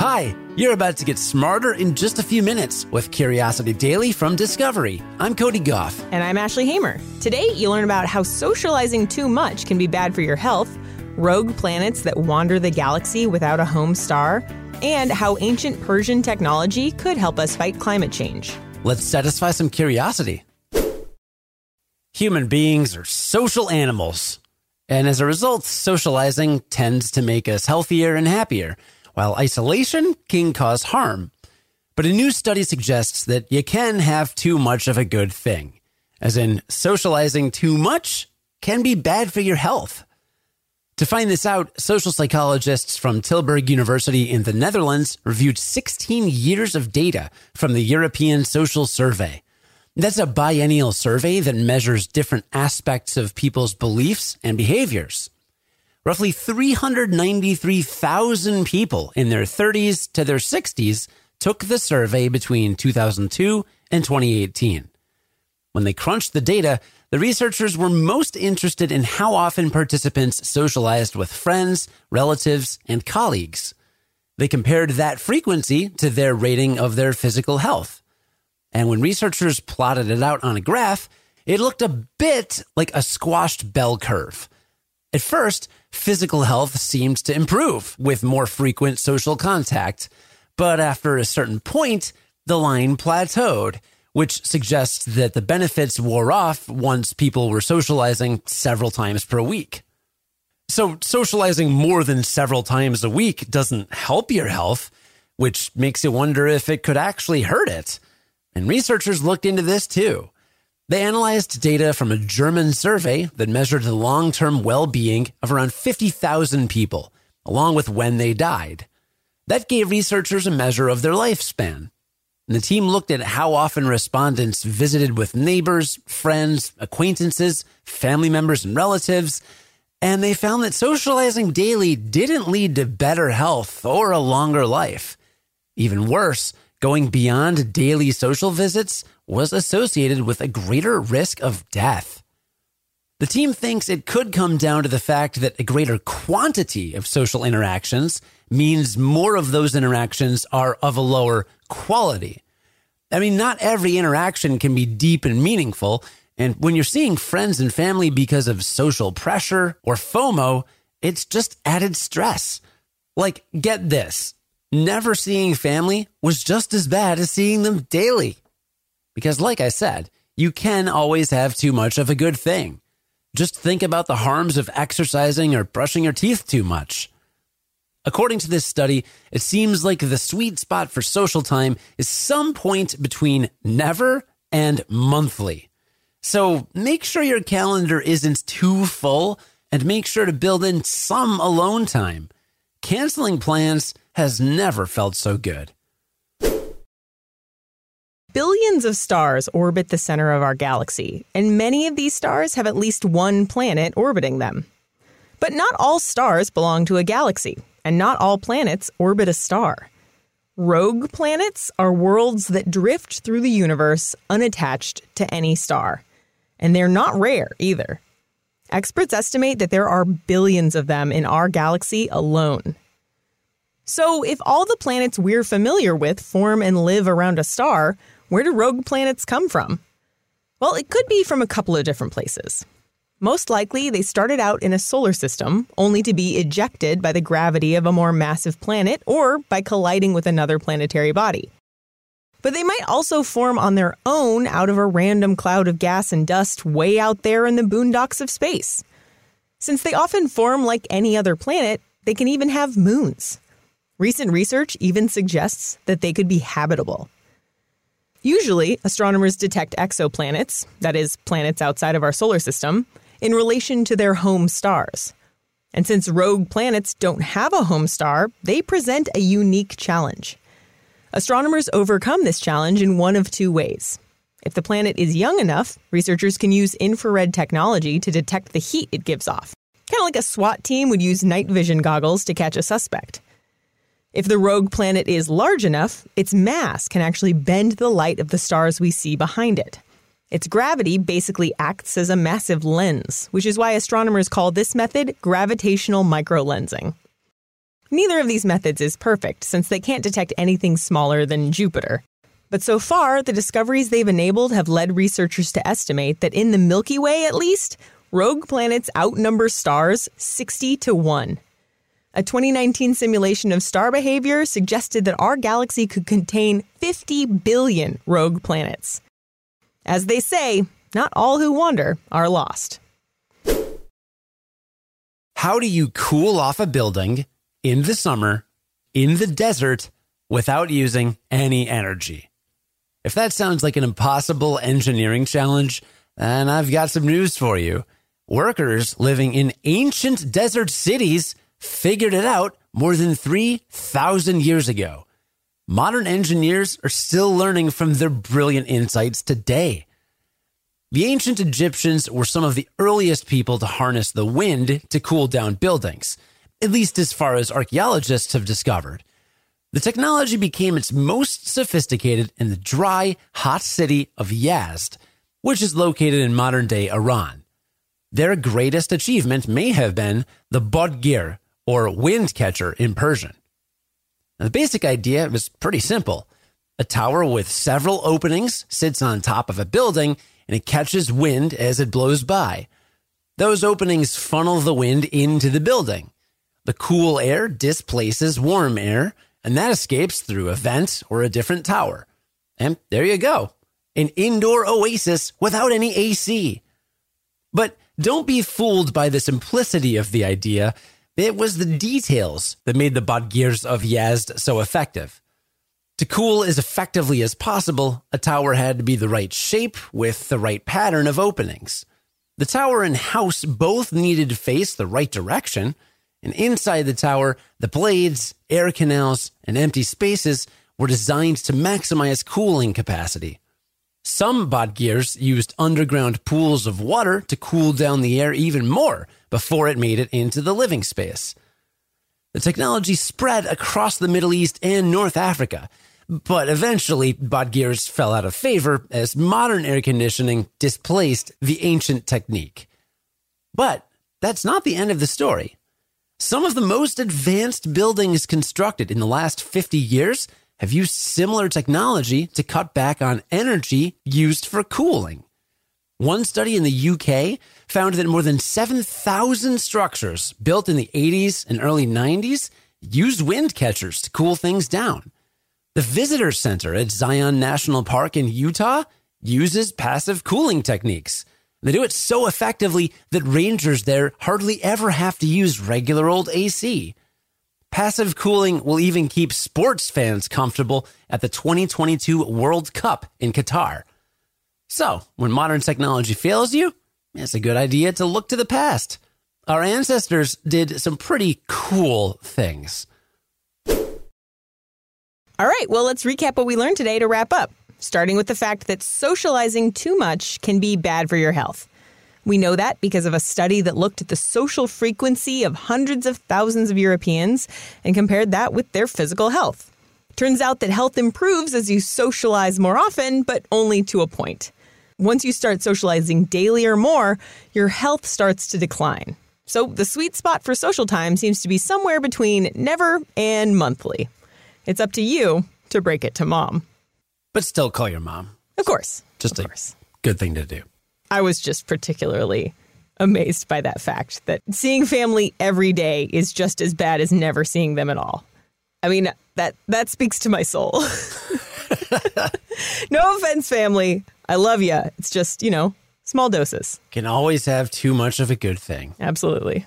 Hi, you're about to get smarter in just a few minutes with Curiosity Daily from Discovery. I'm Cody Gough. And I'm Ashley Hamer. Today, you learn about how socializing too much can be bad for your health, rogue planets that wander the galaxy without a home star, and how ancient Persian technology could help us fight climate change. Let's satisfy some curiosity. Human beings are social animals. And as a result, socializing tends to make us healthier and happier while isolation can cause harm. But a new study suggests that you can have too much of a good thing, as in, socializing too much can be bad for your health. To find this out, social psychologists from Tilburg University in the Netherlands reviewed 16 years of data from the European Social Survey. That's a biennial survey that measures different aspects of people's beliefs and behaviors. Roughly 393,000 people in their 30s to their 60s took the survey between 2002 and 2018. When they crunched the data, the researchers were most interested in how often participants socialized with friends, relatives, and colleagues. They compared that frequency to their rating of their physical health. And when researchers plotted it out on a graph, it looked a bit like a squashed bell curve. At first, physical health seemed to improve with more frequent social contact. But after a certain point, the line plateaued, which suggests that the benefits wore off once people were socializing several times per week. So, socializing more than several times a week doesn't help your health, which makes you wonder if it could actually hurt it. And researchers looked into this too. They analyzed data from a German survey that measured the long term well being of around 50,000 people, along with when they died. That gave researchers a measure of their lifespan. And the team looked at how often respondents visited with neighbors, friends, acquaintances, family members, and relatives, and they found that socializing daily didn't lead to better health or a longer life. Even worse, going beyond daily social visits was associated with a greater risk of death. The team thinks it could come down to the fact that a greater quantity of social interactions means more of those interactions are of a lower quality. I mean, not every interaction can be deep and meaningful. And when you're seeing friends and family because of social pressure or FOMO, it's just added stress. Like, get this never seeing family was just as bad as seeing them daily. Because, like I said, you can always have too much of a good thing. Just think about the harms of exercising or brushing your teeth too much. According to this study, it seems like the sweet spot for social time is some point between never and monthly. So make sure your calendar isn't too full and make sure to build in some alone time. Canceling plans has never felt so good. Billions of stars orbit the center of our galaxy, and many of these stars have at least one planet orbiting them. But not all stars belong to a galaxy, and not all planets orbit a star. Rogue planets are worlds that drift through the universe unattached to any star. And they're not rare either. Experts estimate that there are billions of them in our galaxy alone. So, if all the planets we're familiar with form and live around a star, where do rogue planets come from? Well, it could be from a couple of different places. Most likely, they started out in a solar system, only to be ejected by the gravity of a more massive planet or by colliding with another planetary body. But they might also form on their own out of a random cloud of gas and dust way out there in the boondocks of space. Since they often form like any other planet, they can even have moons. Recent research even suggests that they could be habitable. Usually, astronomers detect exoplanets, that is, planets outside of our solar system, in relation to their home stars. And since rogue planets don't have a home star, they present a unique challenge. Astronomers overcome this challenge in one of two ways. If the planet is young enough, researchers can use infrared technology to detect the heat it gives off, kind of like a SWAT team would use night vision goggles to catch a suspect. If the rogue planet is large enough, its mass can actually bend the light of the stars we see behind it. Its gravity basically acts as a massive lens, which is why astronomers call this method gravitational microlensing. Neither of these methods is perfect since they can't detect anything smaller than Jupiter. But so far, the discoveries they've enabled have led researchers to estimate that in the Milky Way, at least, rogue planets outnumber stars 60 to 1. A 2019 simulation of star behavior suggested that our galaxy could contain 50 billion rogue planets. As they say, not all who wander are lost. How do you cool off a building in the summer, in the desert, without using any energy? If that sounds like an impossible engineering challenge, then I've got some news for you. Workers living in ancient desert cities figured it out more than 3,000 years ago. Modern engineers are still learning from their brilliant insights today. The ancient Egyptians were some of the earliest people to harness the wind to cool down buildings, at least as far as archaeologists have discovered. The technology became its most sophisticated in the dry, hot city of Yazd, which is located in modern day Iran. Their greatest achievement may have been the Badgir, or wind catcher in Persian. Now, the basic idea was pretty simple. A tower with several openings sits on top of a building and it catches wind as it blows by. Those openings funnel the wind into the building. The cool air displaces warm air, and that escapes through a vent or a different tower. And there you go an indoor oasis without any AC. But don't be fooled by the simplicity of the idea. It was the details that made the Badgirs of Yazd so effective. To cool as effectively as possible, a tower had to be the right shape with the right pattern of openings. The tower and house both needed to face the right direction, and inside the tower, the blades, air canals, and empty spaces were designed to maximize cooling capacity. Some Badgirs used underground pools of water to cool down the air even more before it made it into the living space. The technology spread across the Middle East and North Africa, but eventually Badgirs fell out of favor as modern air conditioning displaced the ancient technique. But that's not the end of the story. Some of the most advanced buildings constructed in the last 50 years have used similar technology to cut back on energy used for cooling. One study in the UK found that more than 7,000 structures built in the 80s and early 90s used wind catchers to cool things down. The visitor center at Zion National Park in Utah uses passive cooling techniques. They do it so effectively that rangers there hardly ever have to use regular old AC. Passive cooling will even keep sports fans comfortable at the 2022 World Cup in Qatar. So, when modern technology fails you, it's a good idea to look to the past. Our ancestors did some pretty cool things. All right, well, let's recap what we learned today to wrap up, starting with the fact that socializing too much can be bad for your health. We know that because of a study that looked at the social frequency of hundreds of thousands of Europeans and compared that with their physical health. Turns out that health improves as you socialize more often, but only to a point. Once you start socializing daily or more, your health starts to decline. So the sweet spot for social time seems to be somewhere between never and monthly. It's up to you to break it to mom. But still call your mom. Of course. Just of a course. good thing to do. I was just particularly amazed by that fact that seeing family every day is just as bad as never seeing them at all. I mean, that that speaks to my soul. no offense, family. I love you. It's just, you know, small doses. Can always have too much of a good thing. Absolutely.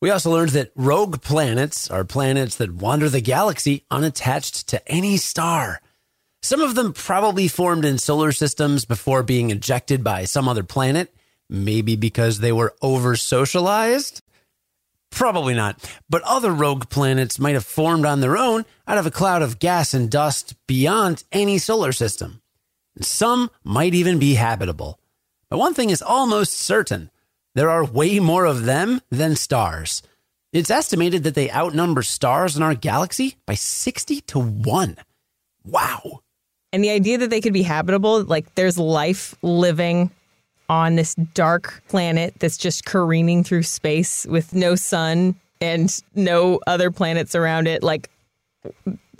We also learned that rogue planets are planets that wander the galaxy unattached to any star. Some of them probably formed in solar systems before being ejected by some other planet, maybe because they were over socialized. Probably not. But other rogue planets might have formed on their own out of a cloud of gas and dust beyond any solar system. Some might even be habitable. But one thing is almost certain there are way more of them than stars. It's estimated that they outnumber stars in our galaxy by 60 to 1. Wow. And the idea that they could be habitable, like there's life living on this dark planet that's just careening through space with no sun, and no other planets around it. Like,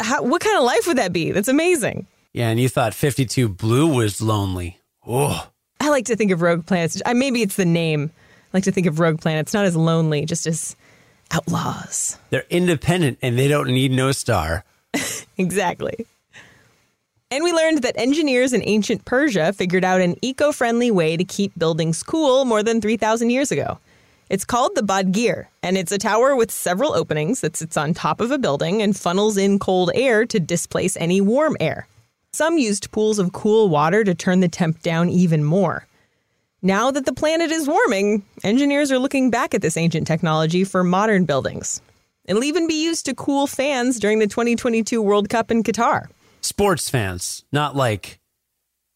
how, what kind of life would that be? That's amazing. Yeah, and you thought 52 Blue was lonely. Oh. I like to think of rogue planets. I, maybe it's the name. I like to think of rogue planets not as lonely, just as outlaws. They're independent and they don't need no star. exactly. And we learned that engineers in ancient Persia figured out an eco friendly way to keep buildings cool more than 3,000 years ago. It's called the Badgir, and it's a tower with several openings that sits on top of a building and funnels in cold air to displace any warm air. Some used pools of cool water to turn the temp down even more. Now that the planet is warming, engineers are looking back at this ancient technology for modern buildings. It'll even be used to cool fans during the 2022 World Cup in Qatar. Sports fans, not like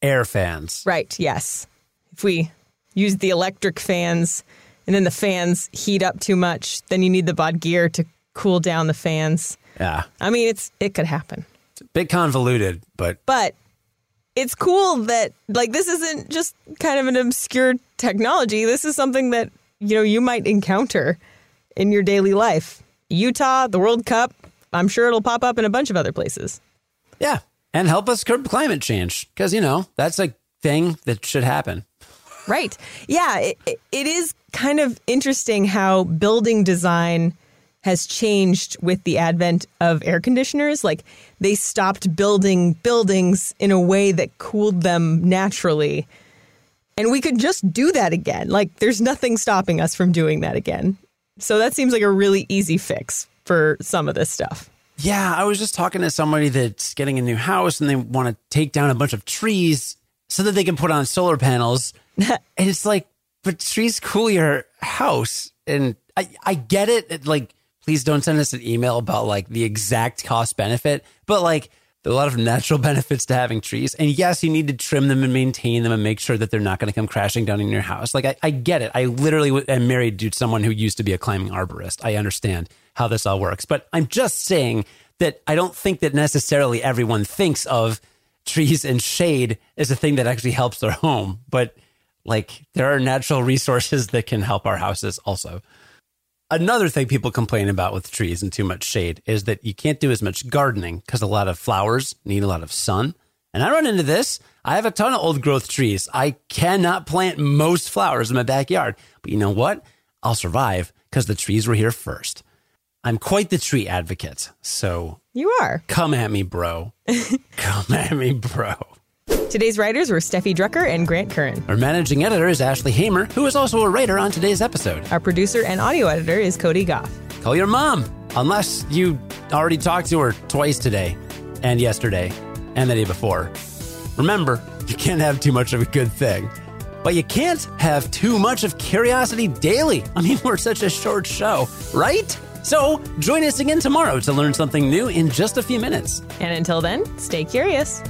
air fans. Right, yes. If we use the electric fans and then the fans heat up too much, then you need the badgir to cool down the fans. Yeah. I mean, it's it could happen. It's a bit convoluted, but But it's cool that like this isn't just kind of an obscure technology. This is something that, you know, you might encounter in your daily life. Utah, the World Cup, I'm sure it'll pop up in a bunch of other places. Yeah, and help us curb climate change because you know that's a thing that should happen. Right. Yeah, it, it is kind of interesting how building design has changed with the advent of air conditioners. Like they stopped building buildings in a way that cooled them naturally. And we could just do that again. Like there's nothing stopping us from doing that again. So that seems like a really easy fix for some of this stuff. Yeah, I was just talking to somebody that's getting a new house and they want to take down a bunch of trees so that they can put on solar panels. and it's like, but trees cool your house. And I, I get it. it. Like, please don't send us an email about like the exact cost benefit, but like, there are a lot of natural benefits to having trees. And yes, you need to trim them and maintain them and make sure that they're not going to come crashing down in your house. Like, I, I get it. I literally am married to someone who used to be a climbing arborist. I understand how this all works. But I'm just saying that I don't think that necessarily everyone thinks of trees and shade as a thing that actually helps their home. But like, there are natural resources that can help our houses also. Another thing people complain about with trees and too much shade is that you can't do as much gardening because a lot of flowers need a lot of sun. And I run into this. I have a ton of old growth trees. I cannot plant most flowers in my backyard. But you know what? I'll survive because the trees were here first. I'm quite the tree advocate. So You are. come at me, bro. come at me, bro. Today's writers were Steffi Drucker and Grant Currin. Our managing editor is Ashley Hamer, who is also a writer on today's episode. Our producer and audio editor is Cody Gough. Call your mom, unless you already talked to her twice today, and yesterday, and the day before. Remember, you can't have too much of a good thing, but you can't have too much of curiosity daily. I mean, we're such a short show, right? So join us again tomorrow to learn something new in just a few minutes. And until then, stay curious.